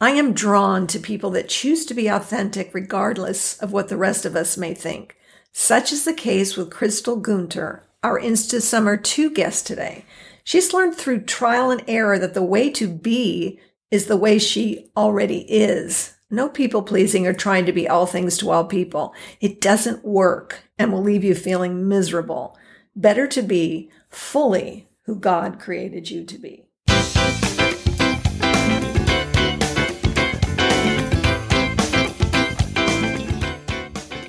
I am drawn to people that choose to be authentic regardless of what the rest of us may think. Such is the case with Crystal Gunter, our Insta Summer 2 guest today. She's learned through trial and error that the way to be is the way she already is. No people pleasing or trying to be all things to all people. It doesn't work and will leave you feeling miserable. Better to be fully who God created you to be.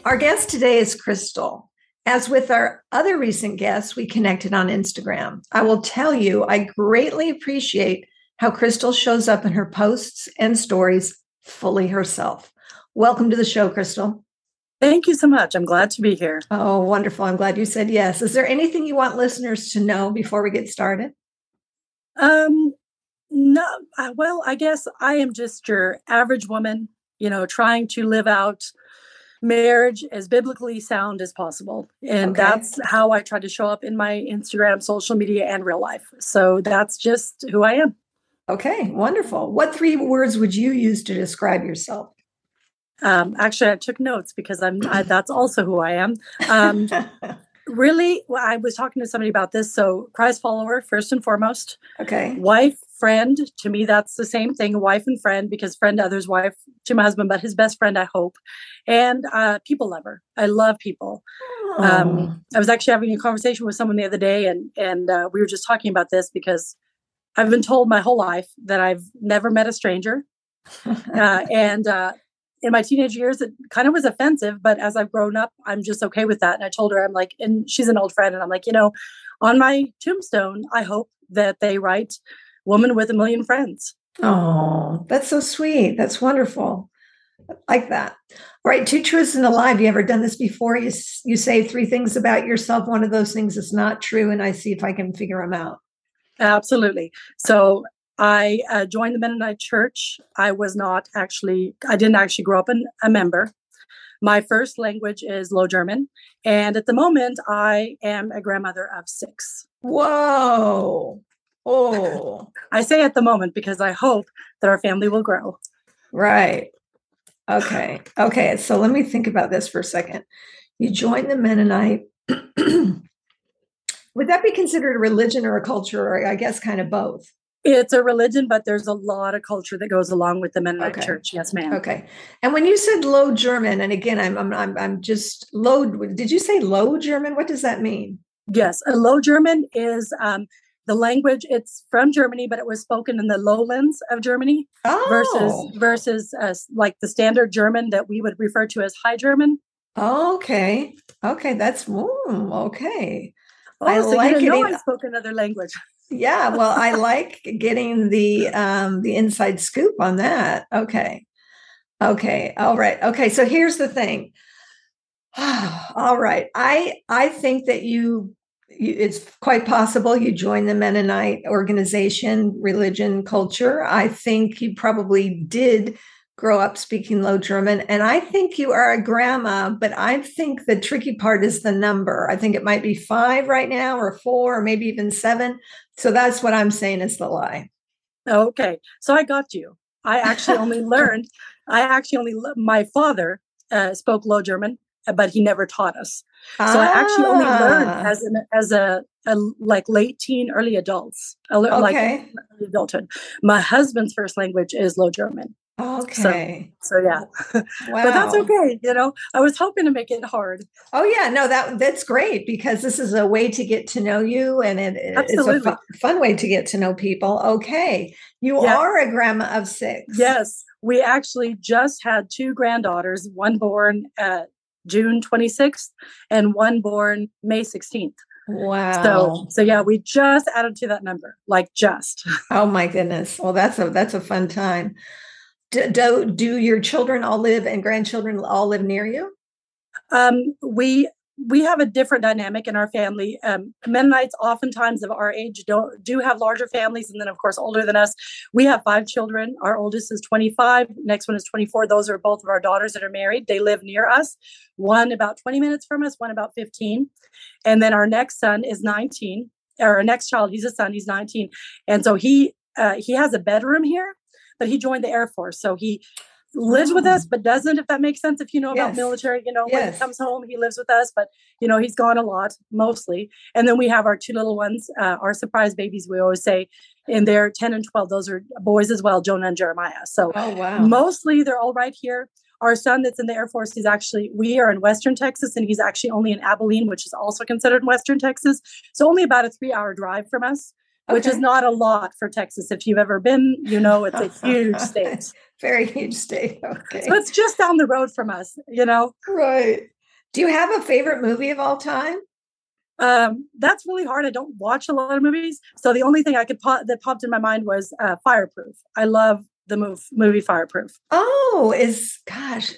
Our guest today is Crystal. As with our other recent guests, we connected on Instagram. I will tell you, I greatly appreciate how Crystal shows up in her posts and stories fully herself. Welcome to the show, Crystal. Thank you so much. I'm glad to be here. Oh, wonderful. I'm glad you said yes. Is there anything you want listeners to know before we get started? Um, no, well, I guess I am just your average woman, you know, trying to live out marriage as biblically sound as possible. And okay. that's how I try to show up in my Instagram, social media, and real life. So that's just who I am. Okay, wonderful. What three words would you use to describe yourself? Um, actually, I took notes because I'm. I, that's also who I am. Um, really, well, I was talking to somebody about this. So, Christ follower first and foremost. Okay. Wife, friend. To me, that's the same thing. Wife and friend, because friend to others, wife to my husband, but his best friend, I hope. And uh, people lover. I love people. Um, I was actually having a conversation with someone the other day, and and uh, we were just talking about this because I've been told my whole life that I've never met a stranger, uh, and uh, in my teenage years, it kind of was offensive, but as I've grown up, I'm just okay with that. And I told her, I'm like, and she's an old friend, and I'm like, you know, on my tombstone, I hope that they write woman with a million friends. Oh, that's so sweet. That's wonderful. I like that. All right, two truths and a lie. Have you ever done this before? You you say three things about yourself. One of those things is not true, and I see if I can figure them out. Absolutely. So I uh, joined the Mennonite Church. I was not actually, I didn't actually grow up in, a member. My first language is Low German. And at the moment, I am a grandmother of six. Whoa. Oh. I say at the moment because I hope that our family will grow. Right. Okay. Okay. So let me think about this for a second. You joined the Mennonite. Would that be considered a religion or a culture, or I guess kind of both? It's a religion, but there's a lot of culture that goes along with the Mennonite okay. Church. Yes, ma'am. Okay. And when you said Low German, and again, I'm I'm I'm, I'm just Low. Did you say Low German? What does that mean? Yes, a Low German is um, the language. It's from Germany, but it was spoken in the lowlands of Germany oh. versus versus uh, like the standard German that we would refer to as High German. okay. Okay, that's ooh, okay. Oh, I so like you know I spoke another language yeah, well, I like getting the um, the inside scoop on that. Okay, okay, all right, okay. So here's the thing. all right, I I think that you, you it's quite possible you join the Mennonite organization, religion, culture. I think you probably did grow up speaking low German. And I think you are a grandma, but I think the tricky part is the number. I think it might be five right now, or four, or maybe even seven. So that's what I'm saying is the lie. Okay. So I got you. I actually only learned, I actually only, my father uh, spoke low German, but he never taught us. So ah. I actually only learned ah. as an, as a, a like late teen, early adults, okay. like adulthood. My husband's first language is low German. Okay. So, so yeah. Wow. but that's okay. You know, I was hoping to make it hard. Oh yeah, no, that that's great because this is a way to get to know you and it, it's a fun, fun, way to get to know people. Okay. You yes. are a grandma of six. Yes. We actually just had two granddaughters, one born at June 26th and one born May 16th. Wow. So so yeah, we just added to that number. Like just. Oh my goodness. Well, that's a that's a fun time do, do, do your children all live and grandchildren all live near you? Um, we we have a different dynamic in our family. Um, Mennonites, oftentimes of our age, don't do have larger families, and then of course older than us. We have five children. Our oldest is 25. Next one is 24. Those are both of our daughters that are married. They live near us. One about 20 minutes from us. One about 15. And then our next son is 19. Or our next child, he's a son. He's 19, and so he uh, he has a bedroom here, but he joined the Air Force, so he lives with us, oh. but doesn't, if that makes sense. If you know yes. about military, you know, yes. when he comes home, he lives with us, but you know, he's gone a lot mostly. And then we have our two little ones, uh, our surprise babies, we always say, and they're 10 and 12. Those are boys as well, Jonah and Jeremiah. So oh, wow. mostly they're all right here. Our son that's in the Air Force, he's actually, we are in Western Texas and he's actually only in Abilene, which is also considered Western Texas. So only about a three hour drive from us. Okay. Which is not a lot for Texas. If you've ever been, you know it's a huge state. Very huge state. Okay. So it's just down the road from us, you know? Right. Do you have a favorite movie of all time? Um, that's really hard. I don't watch a lot of movies. So the only thing I could pop that popped in my mind was uh, Fireproof. I love the move, movie Fireproof. Oh, is gosh.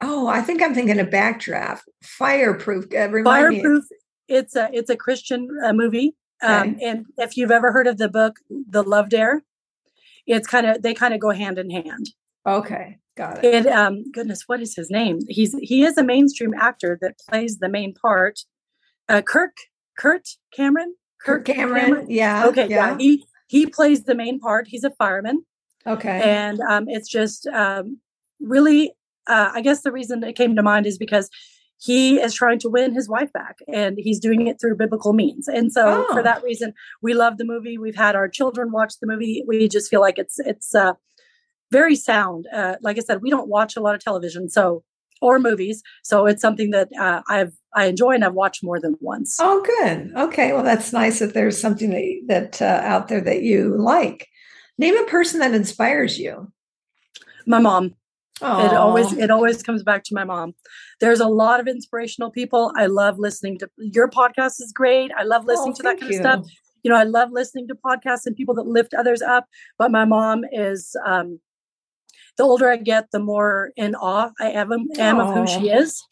Oh, I think I'm thinking of Backdraft. Fireproof. Uh, Fireproof. Me. It's a it's a Christian uh, movie. Um, and if you've ever heard of the book The Love Dare, it's kind of they kind of go hand in hand. Okay, got it. And um, goodness, what is his name? He's he is a mainstream actor that plays the main part. Uh, Kirk Kurt Cameron. Kirk, Kirk Cameron. Cameron. Yeah. Okay. Yeah. yeah. He he plays the main part. He's a fireman. Okay. And um, it's just um, really, uh, I guess the reason it came to mind is because he is trying to win his wife back and he's doing it through biblical means. And so oh. for that reason we love the movie. We've had our children watch the movie. We just feel like it's it's uh, very sound. Uh, like i said we don't watch a lot of television so or movies so it's something that uh, i've i enjoy and i've watched more than once. Oh good. Okay well that's nice that there's something that, that uh, out there that you like. Name a person that inspires you. My mom Aww. It always it always comes back to my mom. There's a lot of inspirational people. I love listening to your podcast is great. I love listening oh, to that kind you. of stuff. You know, I love listening to podcasts and people that lift others up. But my mom is um the older I get, the more in awe I am, am of who she is.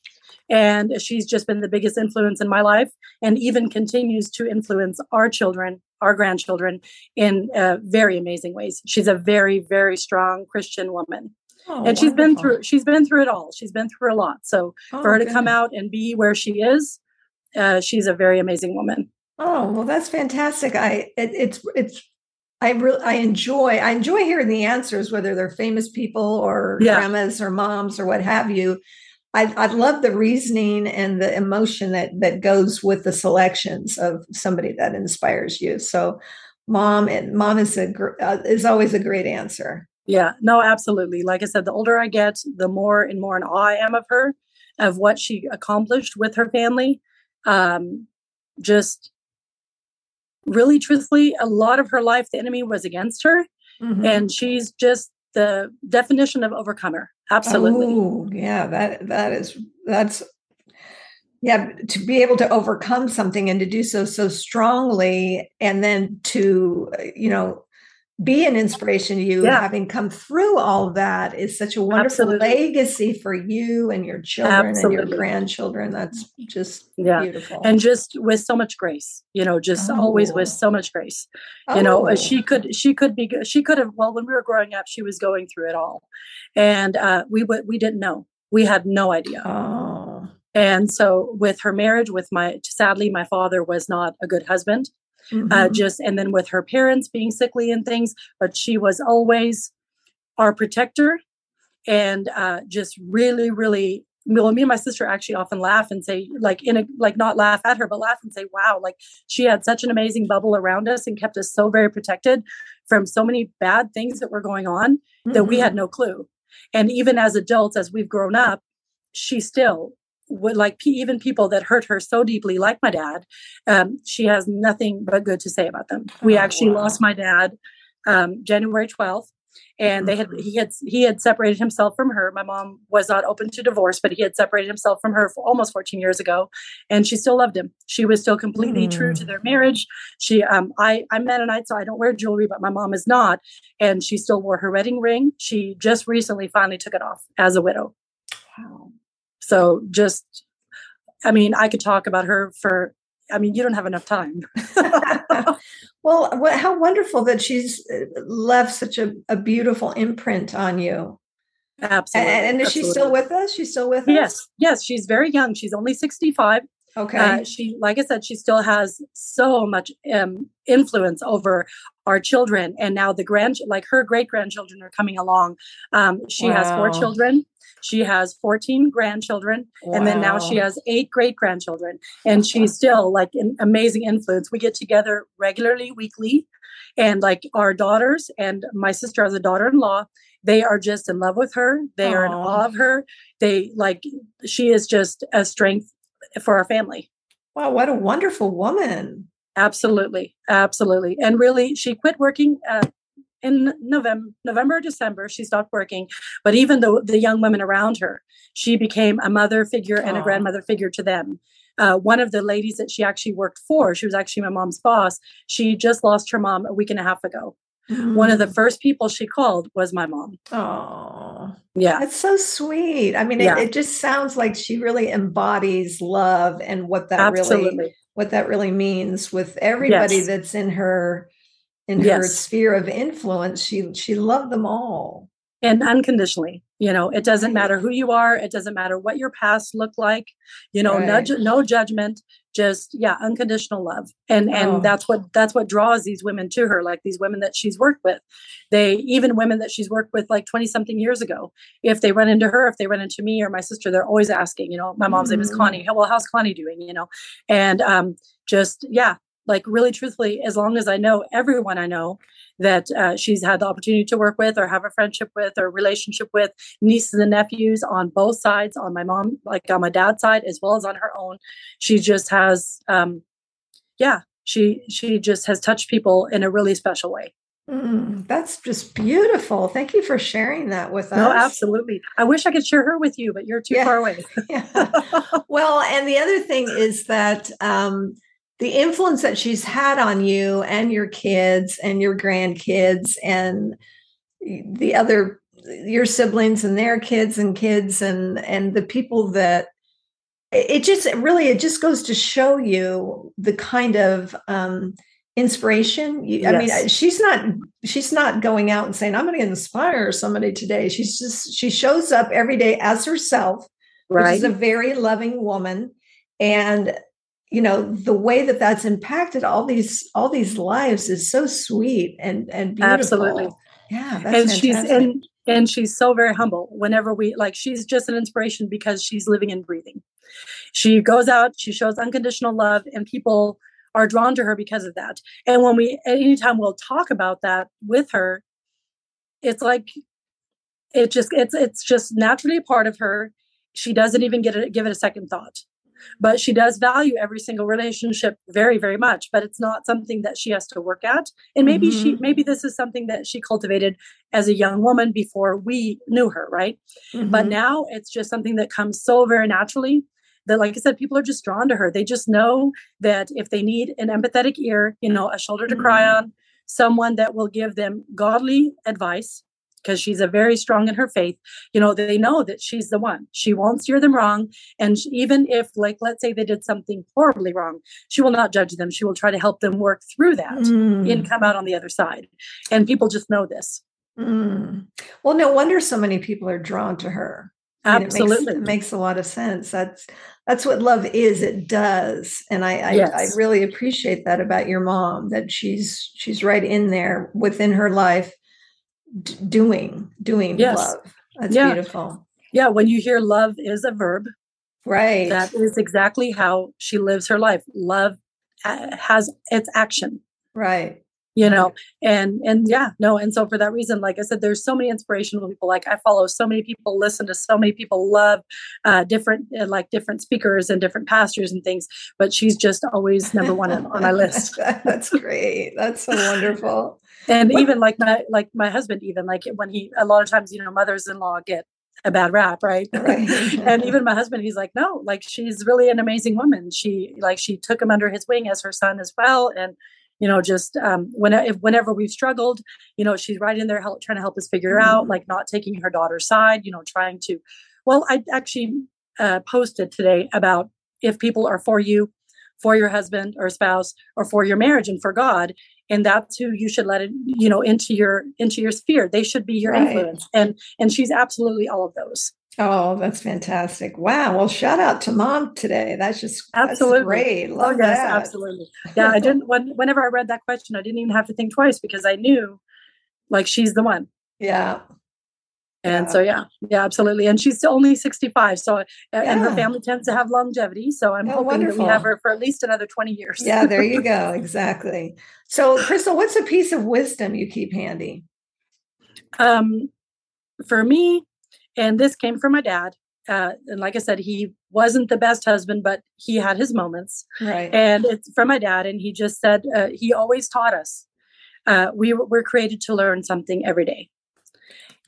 And she's just been the biggest influence in my life and even continues to influence our children, our grandchildren in uh, very amazing ways. She's a very, very strong Christian woman. Oh, and she's wonderful. been through she's been through it all. She's been through a lot. So oh, for her to come out and be where she is, uh, she's a very amazing woman. Oh well, that's fantastic. I it, it's it's I really I enjoy I enjoy hearing the answers, whether they're famous people or yeah. grandmas or moms or what have you. I, I love the reasoning and the emotion that that goes with the selections of somebody that inspires you. So, mom and mom is a uh, is always a great answer. Yeah, no, absolutely. Like I said, the older I get, the more and more in awe I am of her, of what she accomplished with her family. Um, just really truthfully, a lot of her life, the enemy was against her. Mm-hmm. And she's just the definition of overcomer. Absolutely. Oh, yeah, that that is that's yeah, to be able to overcome something and to do so so strongly and then to you know be an inspiration to you yeah. having come through all that is such a wonderful Absolutely. legacy for you and your children Absolutely. and your grandchildren that's just yeah. beautiful and just with so much grace you know just oh. always with oh. so much grace you oh. know she could she could be she could have well when we were growing up she was going through it all and uh we we didn't know we had no idea oh. and so with her marriage with my sadly my father was not a good husband uh, mm-hmm. uh, just and then with her parents being sickly and things but she was always our protector and uh, just really really well, me and my sister actually often laugh and say like in a like not laugh at her but laugh and say wow like she had such an amazing bubble around us and kept us so very protected from so many bad things that were going on mm-hmm. that we had mm-hmm. no clue and even as adults as we've grown up she still would like even people that hurt her so deeply, like my dad, um, she has nothing but good to say about them. We oh, actually wow. lost my dad um, January 12th and they had mm-hmm. he had he had separated himself from her my mom was not open to divorce but he had separated himself from her for almost 14 years ago and she still loved him she was still completely mm. true to their marriage she um i i'm mennonite so i don't wear jewelry but my mom is not and she still wore her wedding ring she just recently finally took it off as a widow wow So just, I mean, I could talk about her for. I mean, you don't have enough time. well, how wonderful that she's uh, left such a, a beautiful imprint on you. Absolutely. And, and is Absolutely. she still with us? She's still with us? Yes. Yes. She's very young. She's only 65. Okay. Uh, she, like I said, she still has so much um, influence over our children, and now the grand, like her great grandchildren, are coming along. Um, she wow. has four children. She has 14 grandchildren, wow. and then now she has eight great grandchildren, and she's still like an amazing influence. We get together regularly, weekly, and like our daughters and my sister has a daughter-in-law. They are just in love with her. They Aww. are in awe of her. They like she is just a strength for our family. Wow, what a wonderful woman. Absolutely. Absolutely. And really, she quit working uh, in November, November, or December. She stopped working. But even though the young women around her, she became a mother figure and a grandmother figure to them. Uh, one of the ladies that she actually worked for, she was actually my mom's boss. She just lost her mom a week and a half ago. Mm. One of the first people she called was my mom. Oh, yeah. That's so sweet. I mean, yeah. it, it, just sounds like she really embodies love and what that Absolutely. really what that really means with everybody yes. that's in her in yes. her sphere of influence. She she loved them all. And unconditionally. You know, it doesn't matter who you are, it doesn't matter what your past looked like, you know, right. no, no judgment just yeah unconditional love and and oh. that's what that's what draws these women to her like these women that she's worked with they even women that she's worked with like 20 something years ago if they run into her if they run into me or my sister they're always asking you know my mom's mm-hmm. name is connie well how's connie doing you know and um just yeah like really truthfully as long as i know everyone i know that uh, she's had the opportunity to work with or have a friendship with or relationship with nieces and nephews on both sides on my mom like on my dad's side as well as on her own she just has um yeah she she just has touched people in a really special way Mm, that's just beautiful. Thank you for sharing that with us. No, absolutely. I wish I could share her with you, but you're too yeah. far away. yeah. Well, and the other thing is that um, the influence that she's had on you and your kids and your grandkids and the other your siblings and their kids and kids and and the people that it just really it just goes to show you the kind of um, inspiration you, yes. i mean she's not she's not going out and saying i'm going to inspire somebody today she's just she shows up every day as herself right. which is a very loving woman and you know the way that that's impacted all these all these lives is so sweet and and beautiful. absolutely. Yeah and fantastic. she's and and she's so very humble whenever we like she's just an inspiration because she's living and breathing. She goes out she shows unconditional love and people are drawn to her because of that. And when we anytime we'll talk about that with her it's like it just it's it's just naturally a part of her. She doesn't even get it give it a second thought but she does value every single relationship very very much but it's not something that she has to work at and maybe mm-hmm. she maybe this is something that she cultivated as a young woman before we knew her right mm-hmm. but now it's just something that comes so very naturally that like i said people are just drawn to her they just know that if they need an empathetic ear you know a shoulder to mm-hmm. cry on someone that will give them godly advice because she's a very strong in her faith you know they know that she's the one she won't steer them wrong and she, even if like let's say they did something horribly wrong she will not judge them she will try to help them work through that mm. and come out on the other side and people just know this mm. well no wonder so many people are drawn to her absolutely it makes, it makes, a lot of sense that's that's what love is it does and I I, yes. I really appreciate that about your mom that she's she's right in there within her life d- doing doing yes. love. That's yeah. beautiful. Yeah when you hear love is a verb right. that is exactly how she lives her life. Love uh, has its action. Right you know and and yeah no and so for that reason like i said there's so many inspirational people like i follow so many people listen to so many people love uh different uh, like different speakers and different pastors and things but she's just always number one on my list. That's great. That's so wonderful. And what? even like my like my husband even like when he a lot of times you know mothers-in-law get a bad rap right, right. and even my husband he's like no like she's really an amazing woman. She like she took him under his wing as her son as well and you know just um when if, whenever we've struggled you know she's right in there help, trying to help us figure mm-hmm. out like not taking her daughter's side you know trying to well i actually uh, posted today about if people are for you, for your husband or spouse, or for your marriage and for God, and that's who you should let it, you know, into your into your sphere. They should be your right. influence, and and she's absolutely all of those. Oh, that's fantastic! Wow. Well, shout out to mom today. That's just absolutely that's great. Oh, Love oh, yes, that. absolutely. Yeah, I didn't. When, whenever I read that question, I didn't even have to think twice because I knew, like, she's the one. Yeah, and yeah. so, yeah, yeah, absolutely. And she's only 65. So, yeah. and her family tends to have longevity. So I'm oh, hoping wonderful. that we have her for at least another 20 years. yeah, there you go. Exactly. So, Crystal, what's a piece of wisdom you keep handy? Um, for me, and this came from my dad. Uh, and like I said, he wasn't the best husband, but he had his moments. Right. And it's from my dad, and he just said uh, he always taught us uh, we were created to learn something every day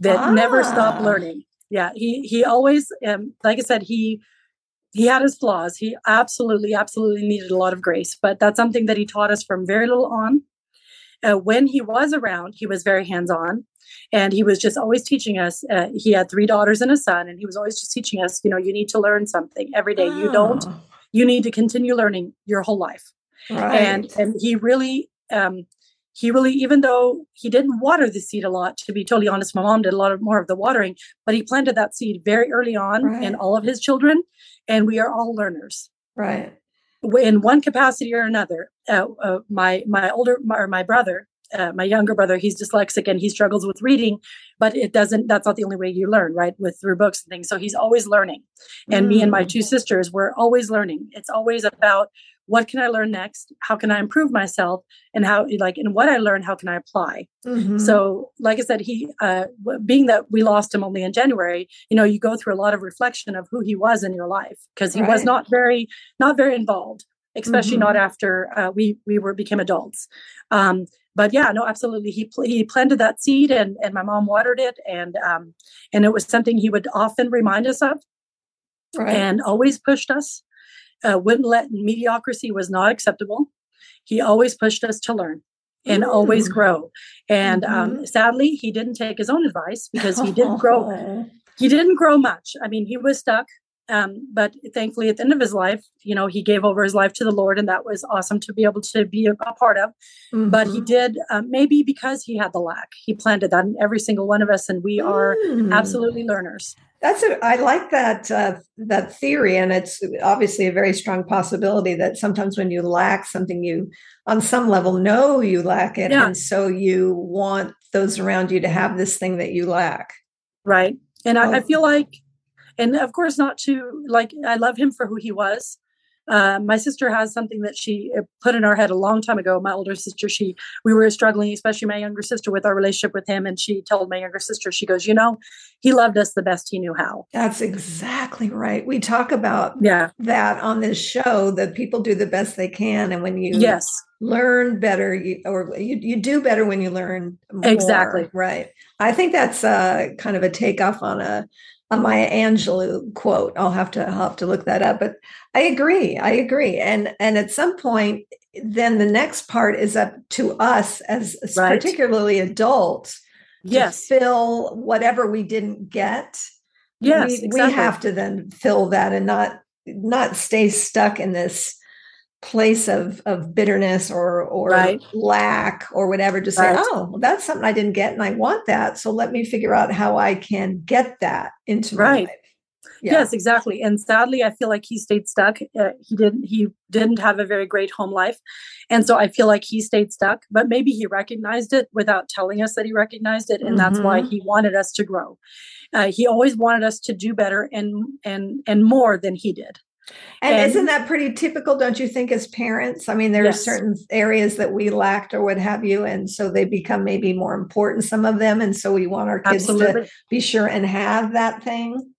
that ah. never stop learning. Yeah, he he always, um, like I said, he he had his flaws. He absolutely, absolutely needed a lot of grace, but that's something that he taught us from very little on. Uh, when he was around, he was very hands on, and he was just always teaching us. Uh, he had three daughters and a son, and he was always just teaching us. You know, you need to learn something every day. You don't. Ah. You need to continue learning your whole life. Right. And and he really um, he really, even though he didn't water the seed a lot, to be totally honest, my mom did a lot of more of the watering, but he planted that seed very early on right. in all of his children, and we are all learners. Right. In one capacity or another, uh, uh, my my older my, or my brother, uh, my younger brother, he's dyslexic and he struggles with reading, but it doesn't. That's not the only way you learn, right? With through books and things. So he's always learning, and mm. me and my mm. two sisters, we're always learning. It's always about what can i learn next how can i improve myself and how like and what i learn how can i apply mm-hmm. so like i said he uh being that we lost him only in january you know you go through a lot of reflection of who he was in your life because he right. was not very not very involved especially mm-hmm. not after uh, we we were became adults um but yeah no absolutely he he planted that seed and and my mom watered it and um and it was something he would often remind us of right. and always pushed us uh, wouldn't let mediocrity was not acceptable. He always pushed us to learn and mm. always grow. And um, mm-hmm. um, sadly, he didn't take his own advice because he didn't grow. He didn't grow much. I mean, he was stuck. Um, but thankfully, at the end of his life, you know, he gave over his life to the Lord, and that was awesome to be able to be a, a part of. Mm-hmm. But he mm-hmm. did um, maybe because he had the lack. He planted that in every single one of us, and we are mm. absolutely learners. That's a, I like that uh, that theory, and it's obviously a very strong possibility that sometimes when you lack something, you on some level know you lack it, yeah. and so you want those around you to have this thing that you lack. Right, and oh. I, I feel like, and of course, not to like I love him for who he was, uh, my sister has something that she uh, put in our head a long time ago. My older sister, she we were struggling, especially my younger sister, with our relationship with him, and she told my younger sister, she goes, "You know, he loved us the best he knew how." That's exactly right. We talk about yeah that on this show that people do the best they can, and when you yes learn better, you, or you you do better when you learn more, exactly right. I think that's uh, kind of a takeoff on a a Maya Angelou quote. I'll have to I'll have to look that up. But I agree. I agree. And and at some point, then the next part is up to us as right. particularly adults yes. fill whatever we didn't get. Yes, we, exactly. we have to then fill that and not not stay stuck in this place of of bitterness or or right. lack or whatever to say right. oh well, that's something i didn't get and i want that so let me figure out how i can get that into right. my life yeah. yes exactly and sadly i feel like he stayed stuck uh, he didn't he didn't have a very great home life and so i feel like he stayed stuck but maybe he recognized it without telling us that he recognized it and mm-hmm. that's why mm-hmm. he wanted us to grow uh, he always wanted us to do better and and and more than he did and, and, isn't that pretty typical, don't you think, as parents? I mean, there yes. are certain areas that we lacked or what have you. And so they become maybe more important, some of them. And so we want our kids Absolutely. to be sure and have that thing.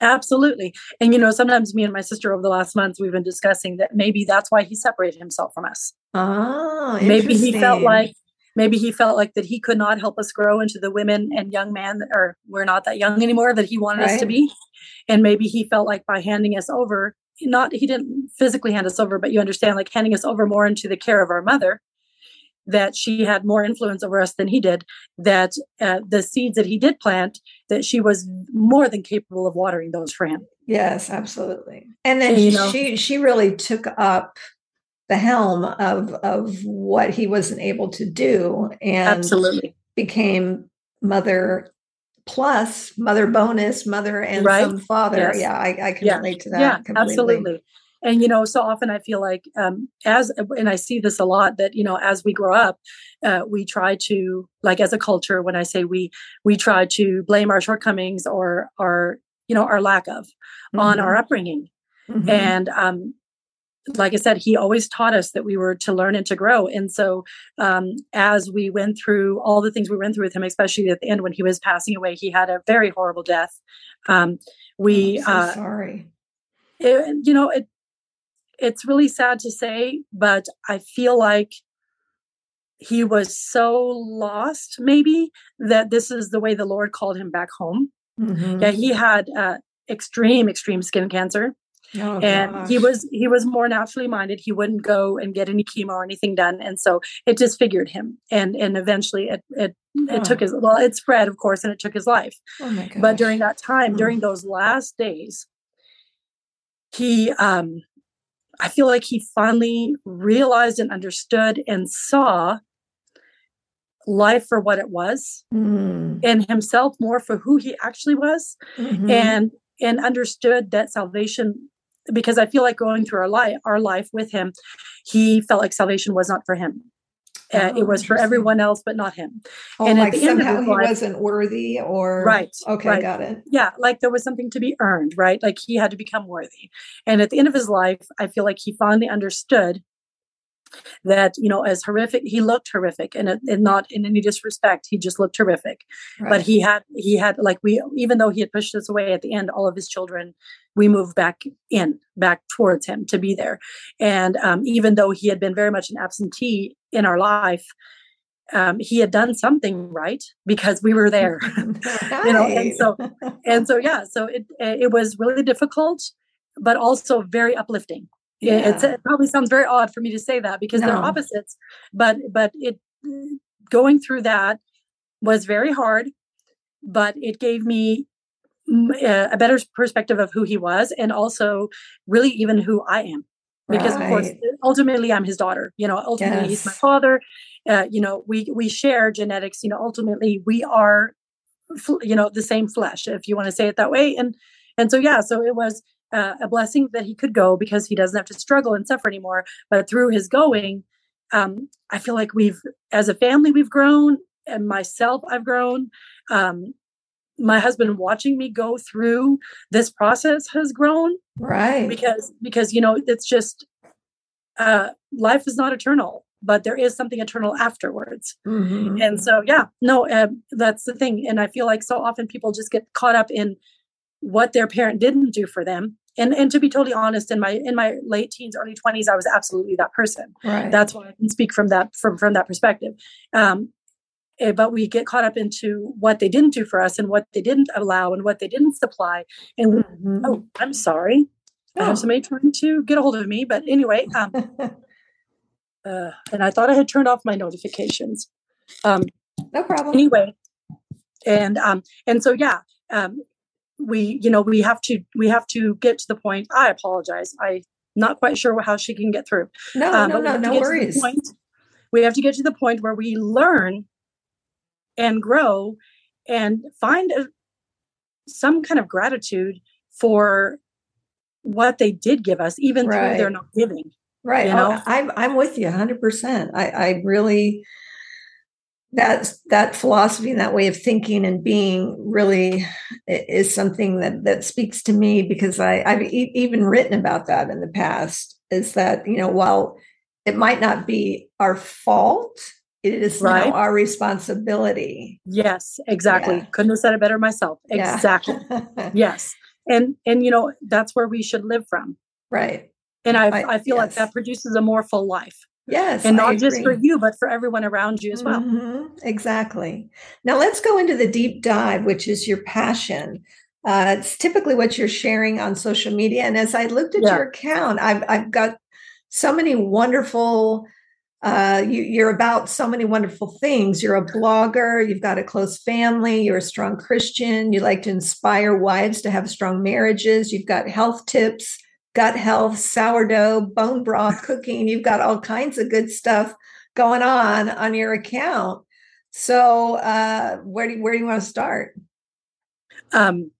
Absolutely. And, you know, sometimes me and my sister over the last months, we've been discussing that maybe that's why he separated himself from us. Oh, maybe he felt like maybe he felt like that he could not help us grow into the women and young man or we're not that young anymore that he wanted right. us to be and maybe he felt like by handing us over not he didn't physically hand us over but you understand like handing us over more into the care of our mother that she had more influence over us than he did that uh, the seeds that he did plant that she was more than capable of watering those for him yes absolutely. And then and, you know, she she really took up the helm of of what he wasn't able to do and absolutely. became mother plus mother bonus mother and right? some father yes. yeah I, I can yeah. relate to that yeah completely. absolutely and you know so often i feel like um, as and i see this a lot that you know as we grow up uh, we try to like as a culture when i say we we try to blame our shortcomings or our you know our lack of mm-hmm. on our upbringing mm-hmm. and um like I said, he always taught us that we were to learn and to grow. And so, um, as we went through all the things we went through with him, especially at the end when he was passing away, he had a very horrible death. Um, we, so uh, sorry. It, you know, it, it's really sad to say, but I feel like he was so lost, maybe that this is the way the Lord called him back home. Mm-hmm. Yeah, he had uh, extreme, extreme skin cancer. Oh, and gosh. he was he was more naturally minded he wouldn't go and get any chemo or anything done and so it disfigured him and and eventually it it, oh. it took his well it spread of course and it took his life oh but during that time mm. during those last days he um I feel like he finally realized and understood and saw life for what it was mm. and himself more for who he actually was mm-hmm. and and understood that salvation because I feel like going through our life our life with him he felt like salvation was not for him uh, oh, it was for everyone else, but not him. Oh, and like somehow he life, wasn't worthy, or right? Okay, right. got it. Yeah, like there was something to be earned, right? Like he had to become worthy. And at the end of his life, I feel like he finally understood that you know as horrific he looked horrific and, and not in any disrespect he just looked horrific. Right. but he had he had like we even though he had pushed us away at the end all of his children we moved back in back towards him to be there. And um, even though he had been very much an absentee in our life um, he had done something right because we were there you know and so and so yeah so it it was really difficult but also very uplifting yeah. it probably sounds very odd for me to say that because no. they're opposites, but but it going through that was very hard, but it gave me a better perspective of who he was and also really even who I am. Because right. of course, ultimately, I'm his daughter. You know, ultimately, yes. he's my father. Uh, you know, we we share genetics. You know, ultimately, we are, you know, the same flesh, if you want to say it that way. And and so yeah, so it was uh, a blessing that he could go because he doesn't have to struggle and suffer anymore. But through his going, um, I feel like we've, as a family, we've grown, and myself, I've grown. Um, my husband watching me go through this process has grown, right? Because because you know it's just uh, life is not eternal but there is something eternal afterwards. Mm-hmm. And so, yeah, no, uh, that's the thing. And I feel like so often people just get caught up in what their parent didn't do for them and and to be totally honest in my in my late teens early 20s i was absolutely that person right. that's why i can speak from that from from that perspective um eh, but we get caught up into what they didn't do for us and what they didn't allow and what they didn't supply and mm-hmm. oh i'm sorry oh. i have somebody trying to get a hold of me but anyway um uh, and i thought i had turned off my notifications um no problem anyway and um and so yeah um we you know we have to we have to get to the point i apologize i'm not quite sure how she can get through no um, no no no worries point, we have to get to the point where we learn and grow and find a, some kind of gratitude for what they did give us even right. they're not giving right you know? oh, I'm, I'm with you 100% I, I really that that philosophy and that way of thinking and being really is something that that speaks to me because I, I've e- even written about that in the past. Is that you know while it might not be our fault, it is right. now our responsibility. Yes, exactly. Yeah. Couldn't have said it better myself. Exactly. Yeah. yes, and and you know that's where we should live from. Right. And I I, I feel yes. like that produces a more full life. Yes. And not just for you, but for everyone around you as well. Mm-hmm. Exactly. Now let's go into the deep dive, which is your passion. Uh, it's typically what you're sharing on social media. And as I looked at yeah. your account, I've, I've got so many wonderful Uh, you, you're about so many wonderful things. You're a blogger. You've got a close family. You're a strong Christian. You like to inspire wives to have strong marriages. You've got health tips, gut health, sourdough, bone broth cooking. You've got all kinds of good stuff going on on your account. So, uh, where do you, where do you want to start? Um,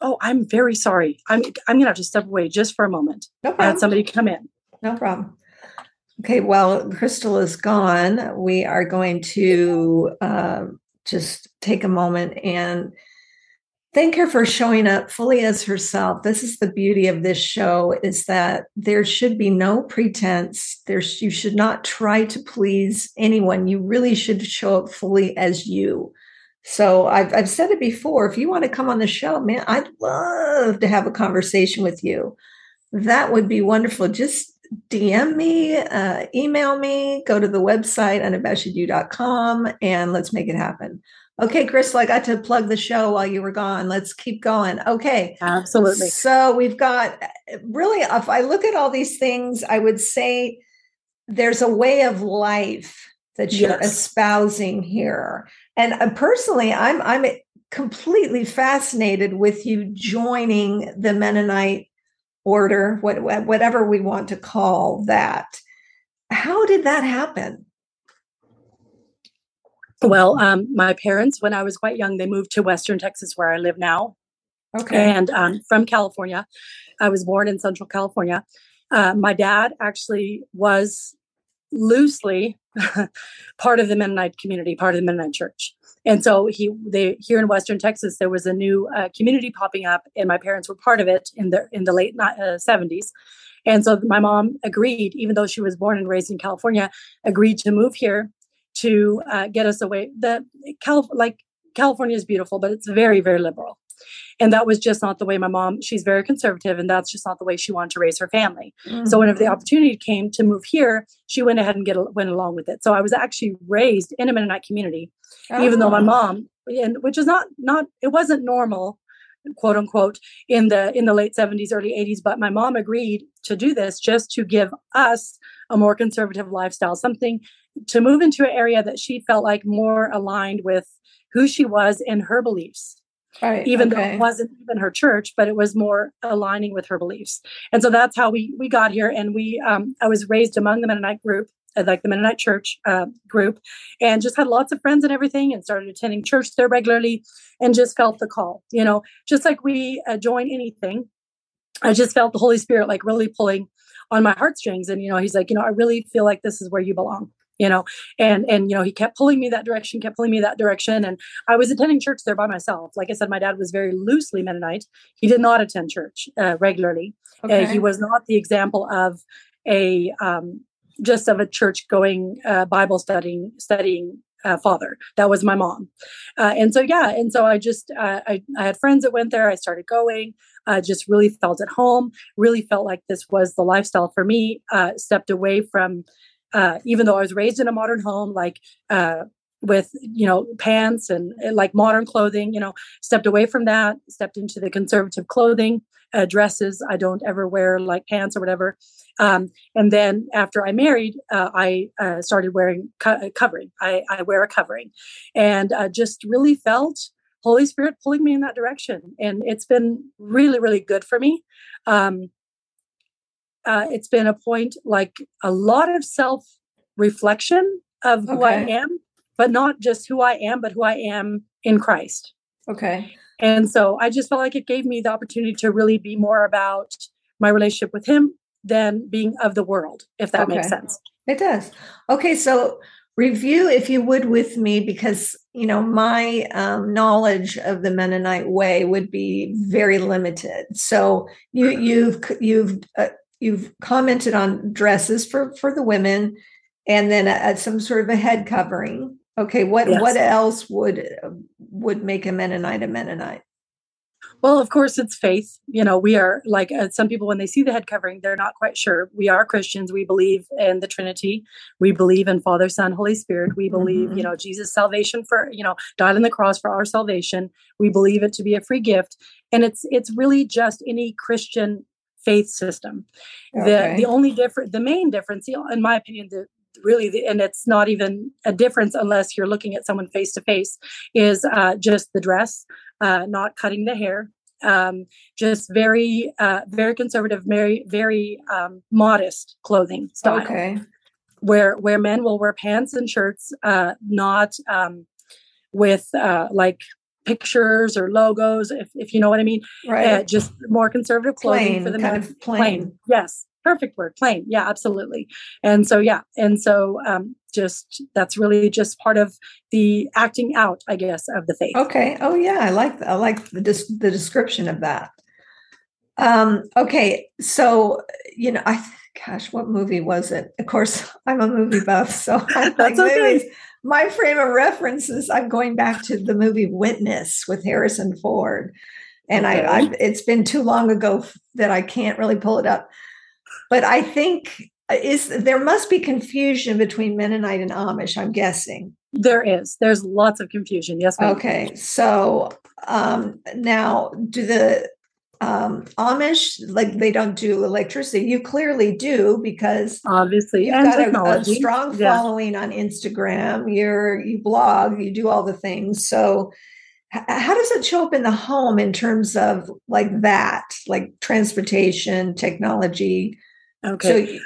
oh, I'm very sorry. I'm I'm gonna have to step away just for a moment. No I had problem. somebody come in. No problem. Okay, well, Crystal is gone. We are going to uh, just take a moment and thank her for showing up fully as herself. This is the beauty of this show: is that there should be no pretense. There's you should not try to please anyone. You really should show up fully as you. So I've I've said it before. If you want to come on the show, man, I'd love to have a conversation with you. That would be wonderful. Just DM me, uh, email me, go to the website, unabashedyou.com, and let's make it happen. Okay, Crystal, I got to plug the show while you were gone. Let's keep going. Okay. Absolutely. So we've got really, if I look at all these things, I would say there's a way of life that you're Yes. espousing here. And uh, personally, I'm I'm completely fascinated with you joining the Mennonite order, what, whatever we want to call that. How did that happen? Well, um, my parents, when I was quite young, they moved to Western Texas, where I live now, Okay. and um, from California. I was born in Central California. Uh, my dad actually was loosely part of the Mennonite community, part of the Mennonite church. And so he, they here in Western Texas, there was a new uh, community popping up, and my parents were part of it in the in the late uh, 70s. And so my mom agreed, even though she was born and raised in California, agreed to move here to uh, get us away. The Cal- like California is beautiful, but it's very very liberal, and that was just not the way my mom. She's very conservative, and that's just not the way she wanted to raise her family. So whenever the Mhm. opportunity came to move here, she went ahead and get went along with it. So I was actually raised in a Mennonite community, even though my Oh. mom, and which is not not it wasn't normal, quote unquote, in the in the late seventies, early eighties. But my mom agreed to do this just to give us a more conservative lifestyle, something to move into an area that she felt like more aligned with who she was and her beliefs Right, even though it wasn't even her church, but it was more aligning with her beliefs. And so that's how we we got here. And we um, I was raised among the Mennonite group, uh, like the Mennonite church uh, group, and just had lots of friends and everything, and started attending church there regularly, and just felt the call. You know, just like we uh, join anything, I just felt the Holy Spirit like really pulling on my heartstrings. And you know, He's like, you know, I really feel like this is where you belong you know? And and you know he kept pulling me that direction kept pulling me that direction. And i was attending church there by myself. Like i said my dad was very loosely mennonite. He did not attend church uh, regularly. Uh, he was not the example of a um, just of a church going uh, bible studying studying uh, father. That was my mom. Uh, and so yeah and so i just uh, I, I had friends that went there. I started going uh, just really felt at home really felt like this was the lifestyle for me uh, stepped away from uh, even though i was raised in a modern home like uh, with you know pants and, and like modern clothing you know stepped away from that stepped into the conservative clothing uh, dresses i don't ever wear like pants or whatever um, and then after I married, uh, I uh, started wearing co- covering. I, I wear a covering, and uh, just really felt Holy Spirit pulling me in that direction, and it's been really, really good for me. Um, uh, it's been a point like a lot of self reflection of who I am, but not just who I am, but who I am in Christ. okay. And so I just felt like it gave me the opportunity to really be more about my relationship with Him than being of the world, if that makes sense. It does. Okay, so review, if you would, with me, because you know my um, knowledge of the Mennonite way would be very limited. So you you've you've uh, you've commented on dresses for for the women, and then uh, some sort of a head covering. Okay, what Yes. what else would would make a Mennonite a Mennonite? Well, of course, it's faith. You know, we are like uh, some people when they see the head covering, they're not quite sure. We are Christians. We believe in the Trinity. We believe in Father, Son, Holy Spirit. We believe, Mhm. you know, Jesus' salvation for you know died on the cross for our salvation. We believe it to be a free gift, and it's it's really just any Christian faith system. The Okay. the only different, the main difference, in my opinion, the really the, and it's not even a difference unless you're looking at someone face to face is uh, just the dress uh, not cutting the hair. Um, just very uh, very conservative very very um, modest clothing style. Okay. where where men will wear pants and shirts uh, not um, with uh, like pictures or logos if, if you know what i mean. Right. uh, just more conservative clothing plain, for the men. of plain. yes. Perfect word plain. Yeah absolutely. And so yeah. And so um just that's really just part of the acting out i guess of the faith Okay. Oh yeah, I like I like the the description of that. Um, okay, so you know, I gosh, what movie was it? Of course, I'm a movie buff, so I like okay. movies. My frame of reference is I'm going back to the movie Witness with Harrison Ford, and Okay. I, I it's been too long ago that I can't really pull it up. But I think is there must be confusion between Mennonite and Amish. I'm guessing. there is there's lots of confusion yes ma'am. Okay, so um, now do the um, Amish like they don't do electricity? You clearly do because obviously you've and got a, a strong Yeah. following on Instagram. You're you blog, you do all the things. So h- how does it show up in the home in terms of like that, like transportation, technology? okay So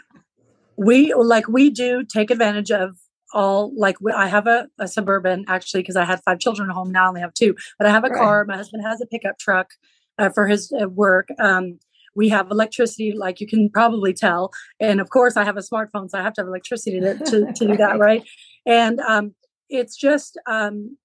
we like we do take advantage of all like we, i have a, a suburban actually because i had five children at home now i only have two but i have a Right. car my husband has a pickup truck uh, for his uh, work um, we have electricity like you can probably tell and of course i have a smartphone so i have to have electricity to, to, to do that right and um, it's just um,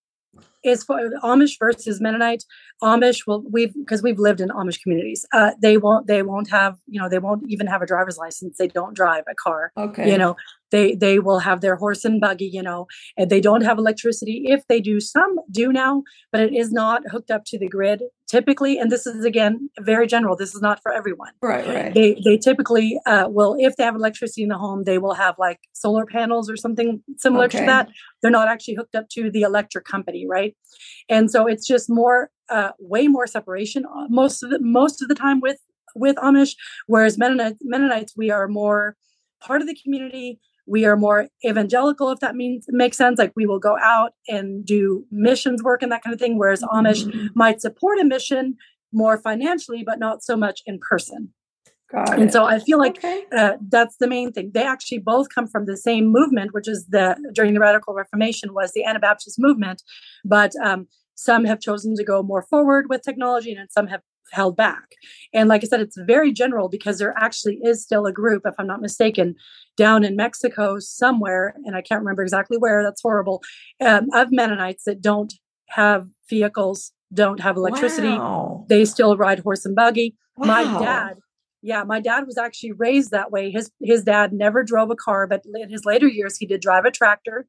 as for Amish versus Mennonite, Amish will we've because we've lived in Amish communities. Uh, they won't they won't have you know they won't even have a driver's license. They don't drive a car okay, you know they they will have their horse and buggy you know and they don't have electricity if they do some do now but it is not hooked up to the grid typically and this is again very general this is not for everyone right, right, they they typically uh, will if they have electricity in the home they will have like solar panels or something similar Okay. to that they're not actually hooked up to the electric company right and so it's just more uh, way more separation uh, most of the most of the time with with amish whereas mennonites mennonites we are more part of the community. We are more evangelical if that means makes sense like we will go out and do missions work and that kind of thing whereas amish Mhm. might support a mission more financially but not so much in person Got and it. so i feel like okay. uh, that's the main thing they actually both come from the same movement which is the during the radical reformation was the anabaptist movement but um, some have chosen to go more forward with technology and some have held back and like i said it's very general because there actually is still a group if i'm not mistaken down in mexico somewhere and i can't remember exactly where that's horrible um, of mennonites that don't have vehicles don't have electricity Wow. they still ride horse and buggy my Wow. dad yeah my dad was actually raised that way. His his dad never drove a car but in his later years he did drive a tractor.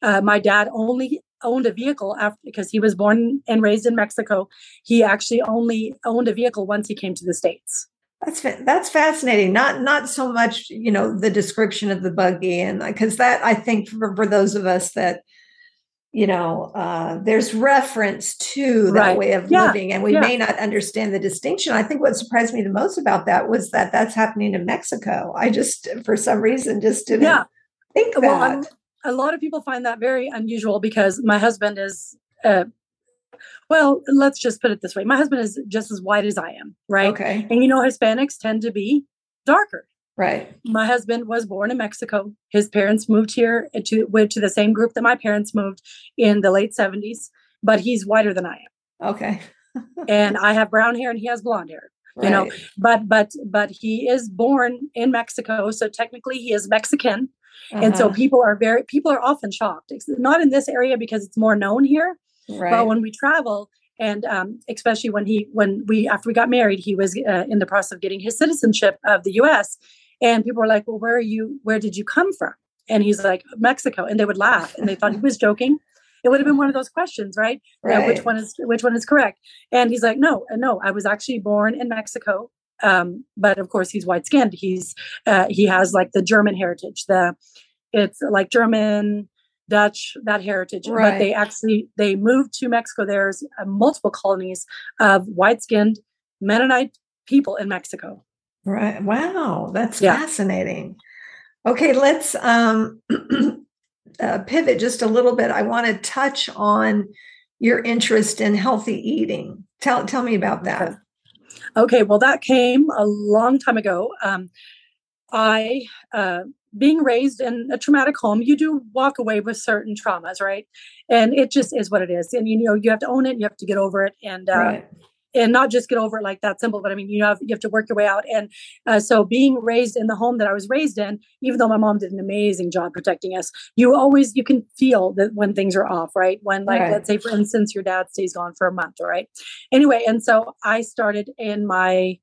Uh, my dad only owned a vehicle after because he was born and raised in mexico. He actually only owned a vehicle once he came to the states. That's that's fascinating. Not not so much you know the description of the buggy and because that I think for, for those of us that you know uh, there's reference to that Right. way of Yeah. living and we Yeah. may not understand the distinction. I think what surprised me the most about that was that that's happening in Mexico. I just for some reason just didn't yeah think that. well I'm- a lot of people find that very unusual because my husband is uh, well let's just put it this way my husband is just as white as i am right okay, and you know hispanics tend to be darker right, my husband was born in Mexico. His parents moved here to went to the same group that my parents moved in the late 70s, but he's whiter than I am. okay, And I have brown hair and he has blonde hair. You know. But but but he is born in Mexico, so technically he is Mexican. And so Uh-huh. people are very people are often shocked. It's not in this area because it's more known here, right, but when we travel and um, especially when he when we after we got married he was uh, in the process of getting his citizenship of the us and people were like well where are you where did you come from? And he's like mexico. And they would laugh. And they thought he was joking. It would have been one of those questions right, Uh, which one is which one is correct? And he's like no uh, no i was actually born in mexico um, but of course he's white skinned he's uh, he has like the german heritage the it's like german Dutch, that heritage, but they actually they moved to Mexico. There's uh, multiple colonies of white-skinned Mennonite people in Mexico. Right. Wow, that's Yeah. fascinating. Okay, let's um, uh, pivot just a little bit. I want to touch on your interest in healthy eating. Tell tell me about that. Okay, well, that came a long time ago. Um, I, uh, being raised in a traumatic home, you do walk away with certain traumas, right? And it just is what it is. And you know, you have to own it. You have to get over it. And uh, right and not just get over it like that simple but i mean you have you have to work your way out and uh, so being raised in the home that i was raised in even though my mom did an amazing job protecting us you always you can feel that when things are off right when like right. let's say for instance your dad stays gone for a month all right anyway and so i started in my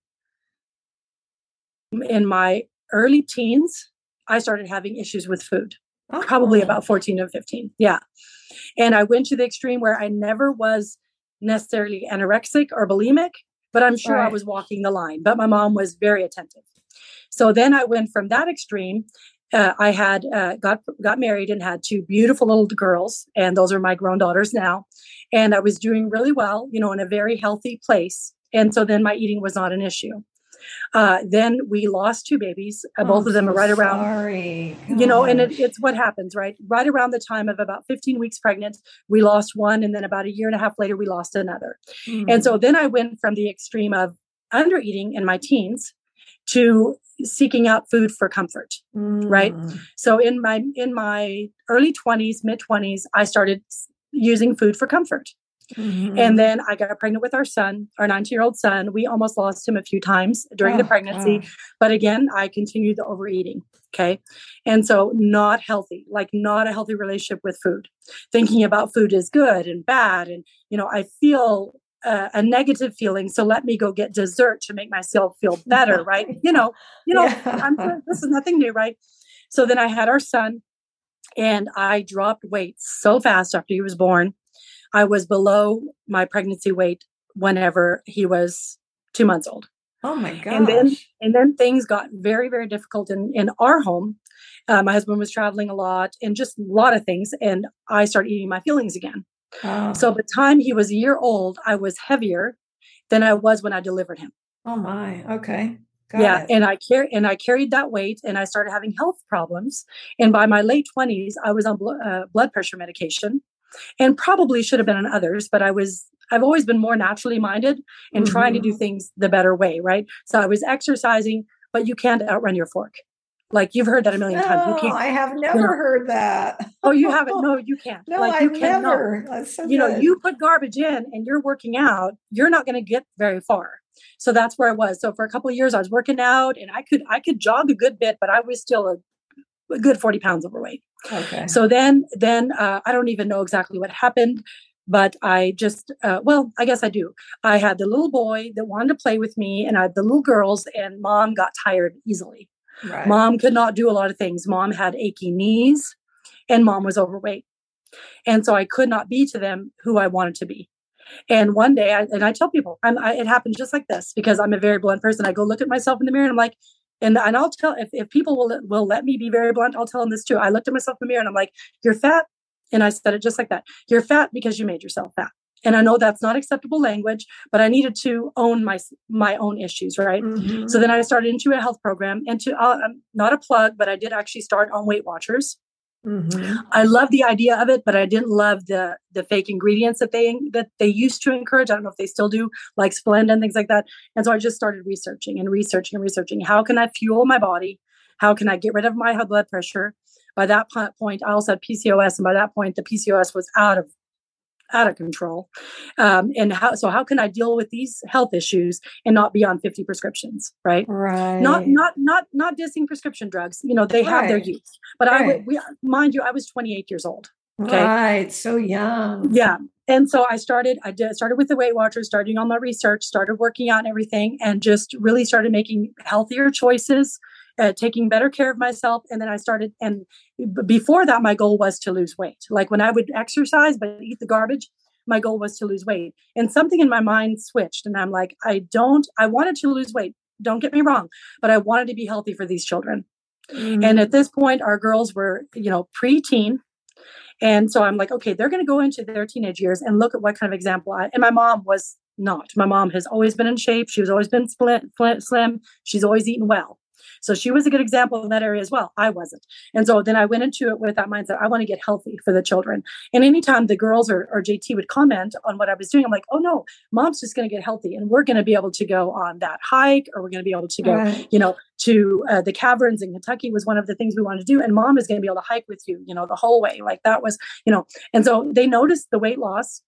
in my early teens i started having issues with food oh. probably about 14 or 15 yeah and i went to the extreme where i never was necessarily anorexic or bulimic, but I'm sure right. I was walking the line. But my mom was very attentive. So then I went from that extreme. Uh, I had uh, got got married and had two beautiful little girls, and those are my grown daughters now. And I was doing really well, you know, in a very healthy place. And so then my eating was not an issue. Uh, then we lost two babies. Uh, both of them so are right around. Sorry. You know, and it, it's what happens, right? Right around the time of about 15 weeks pregnant, we lost one. And then about a year and a half later, we lost another. Mm. And so then I went from the extreme of under eating in my teens to seeking out food for comfort mm. right so in my in my early 20s mid 20s i started using food for comfort Mm-hmm. And then I got pregnant with our son, our 19 year old son. We almost lost him a few times during oh, the pregnancy. Gosh. But again, I continued the overeating. Okay. And so, not healthy, like not a healthy relationship with food. Thinking about food is good and bad. And, you know, I feel uh, a negative feeling. So let me go get dessert to make myself feel better. right. You know, you know, yeah. this is nothing new. Right. So then I had our son and I dropped weight so fast after he was born I was below my pregnancy weight whenever he was two months old. Oh my god! And then and then things got very very difficult in in our home. Uh, my husband was traveling a lot and just a lot of things, and I started eating my feelings again. Oh. So by the time he was a year old, I was heavier than I was when I delivered him. Oh my! Okay. Got yeah, it. and I carried and I carried that weight, and I started having health problems. And by my late twenties, I was on bl- uh, blood pressure medication and probably should have been on others, but I was I've always been more naturally minded and mm-hmm. trying to do mm-hmm. things the better way, right? So I was exercising, but you can't outrun your fork. Like you've heard that a million times. You can't. I have never you know. heard that. oh, you haven't? No, you can't. No, like, I've never. So you know, you put garbage in and you're working out. You're not going to get very far. So that's where I was. So for a couple of years, I was working out, and I could I could jog a good bit, but I was still a a good 40 pounds overweight. Okay. So then, then uh, I don't even know exactly what happened, but I just, uh, well, I guess I do. I had the little boy that wanted to play with me, and I had the little girls, and mom got tired easily. Right. Mom could not do a lot of things. Mom had achy knees, and mom was overweight. And so I could not be to them who I wanted to be. And one day, I, and I tell people, I, it happened just like this because I'm a very blunt person. I go look at myself in the mirror and I'm like, and and I'll tell if, if people will will let me be very blunt, I'll tell them this too. I looked at myself in the mirror and I'm like, "You're fat," and I said it just like that. You're fat because you made yourself fat. And I know that's not acceptable language, but I needed to own my my own issues, right? Mm-hmm. So then I started into a health program, and to uh, not a plug, but I did actually start on Weight Watchers. Mm-hmm. I love the idea of it, but I didn't love the the fake ingredients that they that they used to encourage. I don't know if they still do, like Splenda and things like that. And so I just started researching and researching and researching. How can I fuel my body? How can I get rid of my high blood pressure? By that point, I also had PCOS, and by that point, the PCOS was out of out of control. Um, and how so how can I deal with these health issues and not be on 50 prescriptions, right? Right. Not not not not dissing prescription drugs. You know, they right. have their use. But right. I we, mind you, I was 28 years old. Okay. Right. So young. Yeah. And so I started, I did started with the Weight Watchers, starting on my research, started working out and everything, and just really started making healthier choices, uh, taking better care of myself. And then I started, and before that, my goal was to lose weight. Like when I would exercise but eat the garbage, my goal was to lose weight. And something in my mind switched, and I'm like, I don't, I wanted to lose weight. Don't get me wrong, but I wanted to be healthy for these children. Mm-hmm. And at this point, our girls were, you know, preteen. And so I'm like, okay, they're going to go into their teenage years and look at what kind of example I, and my mom was not. My mom has always been in shape. She's always been split, split, slim. She's always eaten well. So she was a good example in that area as well. I wasn't. And so then I went into it with that mindset. I want to get healthy for the children. And anytime the girls or, or JT would comment on what I was doing, I'm like, oh no, mom's just going to get healthy and we're going to be able to go on that hike or we're going to be able to go, right. you know, to uh, the caverns in Kentucky was one of the things we wanted to do. And mom is going to be able to hike with you, you know, the whole way. Like that was, you know, and so they noticed the weight loss,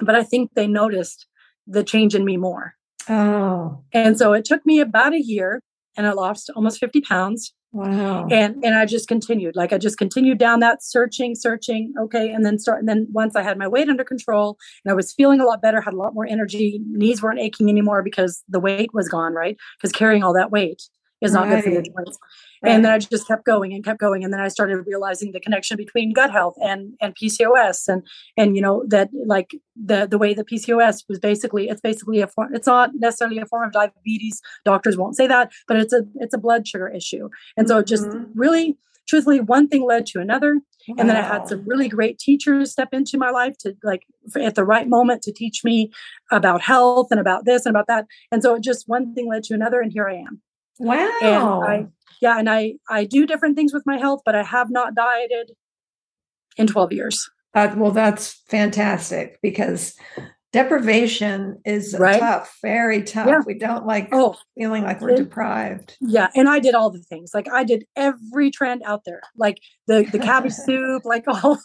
but I think they noticed the change in me more. Oh. And so it took me about a year and I lost almost 50 pounds. Wow. And and I just continued. Like I just continued down that searching, searching. Okay. And then start and then once I had my weight under control and I was feeling a lot better, had a lot more energy, knees weren't aching anymore because the weight was gone, right? Because carrying all that weight is not right. good for your joints. Right. And then I just kept going and kept going. And then I started realizing the connection between gut health and and PCOS and and you know that like the the way that PCOS was basically it's basically a form it's not necessarily a form of diabetes. Doctors won't say that, but it's a it's a blood sugar issue. And so just mm-hmm. really truthfully one thing led to another wow. and then i had some really great teachers step into my life to like at the right moment to teach me about health and about this and about that and so it just one thing led to another and here i am wow i yeah and i i do different things with my health but i have not dieted in 12 years. Uh, well that's fantastic because deprivation is right? tough very tough. Yeah. we don't like oh, feeling like we're it, deprived. Yeah and i did all the things. Like i did every trend out there. Like the the cabbage soup like all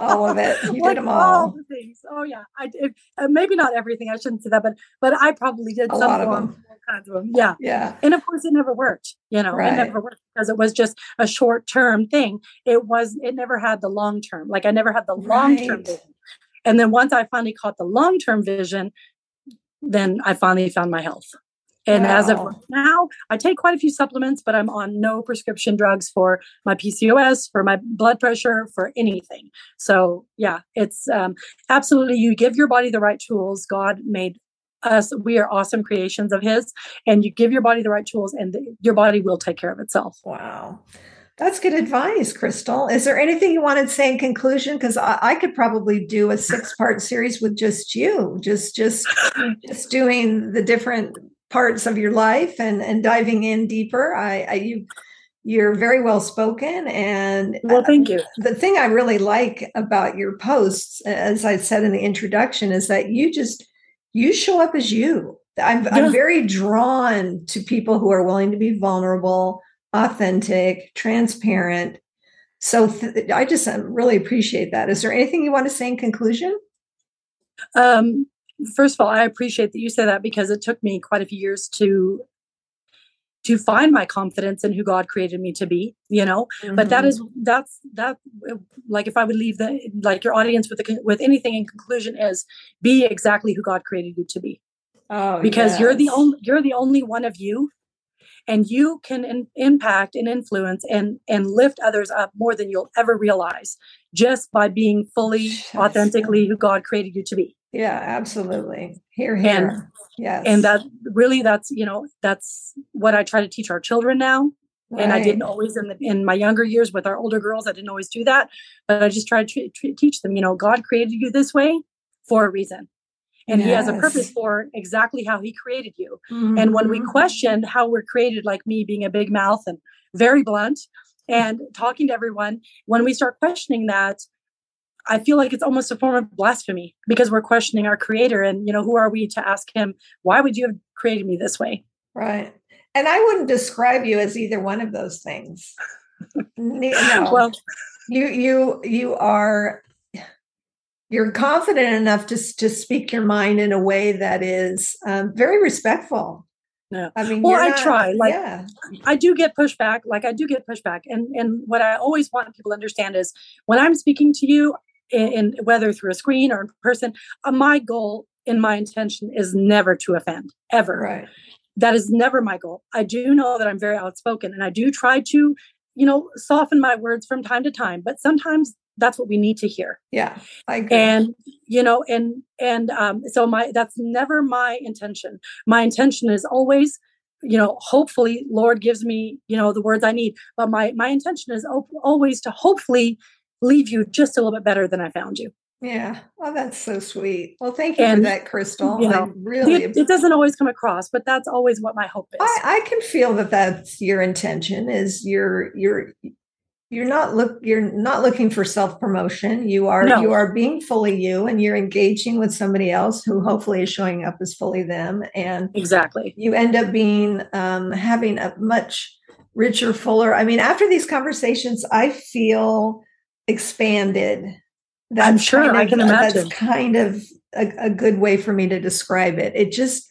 all of it. You like did them all. all. the things. Oh yeah. I did uh, maybe not everything i shouldn't say that but but i probably did a some lot of them. kinds of them yeah. Yeah. And of course it never worked you know right. it never worked because it was just a short term thing. It was it never had the long term like i never had the long term right. And then once I finally caught the long term vision, then I finally found my health. And wow. as of now, I take quite a few supplements, but I'm on no prescription drugs for my PCOS, for my blood pressure, for anything. So, yeah, it's um, absolutely you give your body the right tools. God made us, we are awesome creations of His, and you give your body the right tools, and the, your body will take care of itself. Wow. That's good advice, Crystal. Is there anything you wanted to say in conclusion? Because I, I, could probably do a six-part series with just you, just just just doing the different parts of your life and and diving in deeper. I, I you you're very well spoken and well thank you um, the thing i really like about your posts as i said in the introduction is that you just you show up as you i'm, yeah. I'm very drawn to people who are willing to be vulnerable authentic, transparent. So th- I just um, really appreciate that. Is there anything you want to say in conclusion? Um, first of all, I appreciate that you say that because it took me quite a few years to to find my confidence in who God created me to be, you know. Mm-hmm. But that is mm-hmm. that's that like if I would leave the like your audience with the, with anything in conclusion is be exactly who God created you to be. Oh, because yes. you're the only you're the only one of you and you can in, impact and influence and and lift others up more than you'll ever realize just by being fully yes. authentically who god created you to be yeah absolutely hear hear and, yes and that really that's you know that's what i try to teach our children now Right. and I didn't always in the, in my younger years with our older girls. I didn't always do that, but I just tried to teach them. You know, God created you this way for a reason, and yes. he has a purpose for exactly how he created you mm-hmm. and when we mm-hmm. question how we're created like me being a big mouth and very blunt and talking to everyone when we start questioning that i feel like it's almost a form of blasphemy because we're questioning our creator and you know who are we to ask him why would you have created me this way right and i wouldn't describe you as either one of those things no. well you you you are you're confident enough to, to speak your mind in a way that is um, very respectful. Yeah. I mean, well, I not, try. Like, yeah. I do get pushback. Like, I do get pushback, and and what I always want people to understand is when I'm speaking to you, in, in whether through a screen or in person, uh, my goal and my intention is never to offend, ever. Right. That is never my goal. I do know that I'm very outspoken, and I do try to, you know, soften my words from time to time. But sometimes that's what we need to hear yeah I agree. and you know and and um so my that's never my intention my intention is always you know hopefully lord gives me you know the words i need but my my intention is op- always to hopefully leave you just a little bit better than i found you Yeah. Oh, that's so sweet. Well, thank you and, for that, Crystal. You know, really, it, it, doesn't always come across, but that's always what my hope is. I, I can feel that that's your intention. Is you're you're you're not look you're not looking for self promotion. You are no. you are being fully you, and you're engaging with somebody else who hopefully is showing up as fully them. And exactly, you end up being um, having a much richer, fuller. I mean, after these conversations, I feel expanded that's I'm sure kind of, I can uh, imagine. That's kind of a, a good way for me to describe it. It just,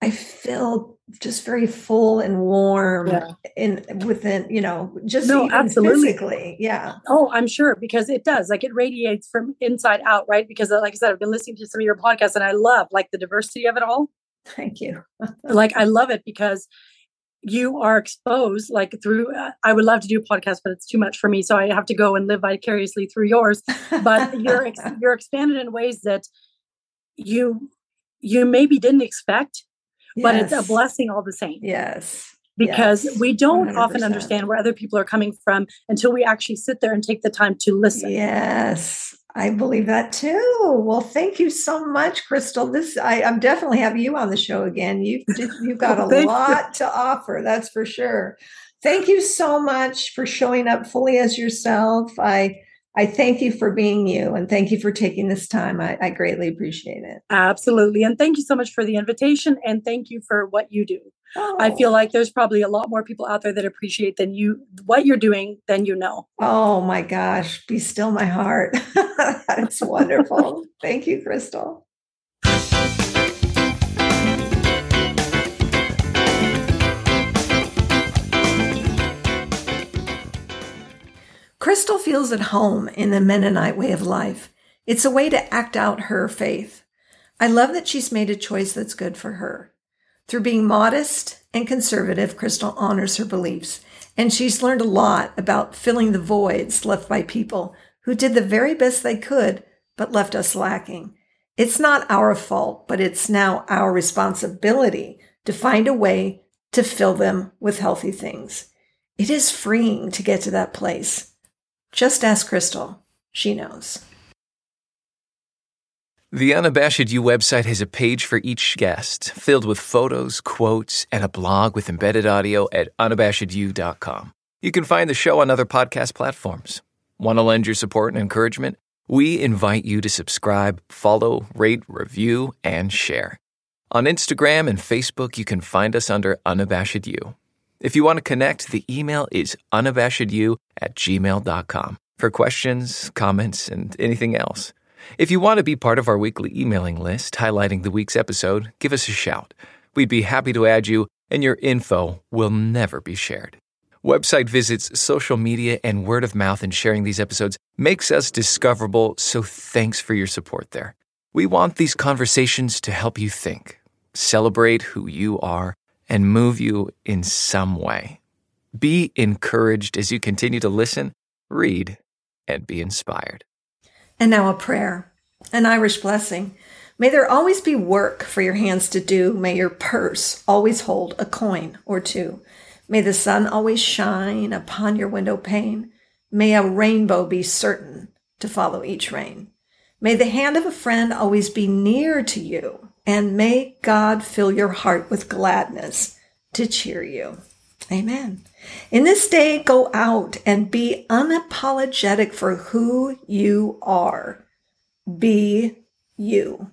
I feel just very full and warm yeah. in within, you know, just no, absolutely. physically. Yeah. Oh, I'm sure because it does. Like it radiates from inside out, right? Because like I said, I've been listening to some of your podcasts and I love like the diversity of it all. Thank you. like I love it because you are exposed like through uh, i would love to do a podcast but it's too much for me so i have to go and live vicariously through yours but you're ex- you're expanded in ways that you you maybe didn't expect yes. but it's a blessing all the same yes because yes. we don't 100%. often understand where other people are coming from until we actually sit there and take the time to listen yes I believe that too. Well, thank you so much, Crystal. This I, I'm definitely have you on the show again. You've you've got a lot to offer, that's for sure. Thank you so much for showing up fully as yourself. I I thank you for being you and thank you for taking this time. I, I greatly appreciate it. Absolutely. And thank you so much for the invitation and thank you for what you do. Oh. I feel oh. like there's probably a lot more people out there that appreciate than you what you're doing than you know. Oh my gosh, be still my heart. That's wonderful. Thank you, Crystal. Crystal feels at home in the Mennonite way of life. It's a way to act out her faith. I love that she's made a choice that's good for her. Through being modest and conservative, Crystal honors her beliefs, and she's learned a lot about filling the voids left by people who did the very best they could but left us lacking. It's not our fault, but it's now our responsibility to find a way to fill them with healthy things. It is freeing to get to that place. Just ask Crystal. She knows. The Unabashed You website has a page for each guest, filled with photos, quotes, and a blog with embedded audio at unabashedyou.com. You can find the show on other podcast platforms. Want to lend your support and encouragement? We invite you to subscribe, follow, rate, review, and share. On Instagram and Facebook, you can find us under Unabashed You. If you want to connect, the email is unabashedyou at gmail.com for questions, comments, and anything else. If you want to be part of our weekly emailing list highlighting the week's episode, give us a shout. We'd be happy to add you, and your info will never be shared. Website visits, social media, and word of mouth in sharing these episodes makes us discoverable, so thanks for your support there. We want these conversations to help you think, celebrate who you are, and move you in some way. Be encouraged as you continue to listen, read, and be inspired. And now a prayer, an Irish blessing. May there always be work for your hands to do. May your purse always hold a coin or two. May the sun always shine upon your window pane. May a rainbow be certain to follow each rain. May the hand of a friend always be near to you and may God fill your heart with gladness to cheer you. Amen. In this day, go out and be unapologetic for who you are. Be you.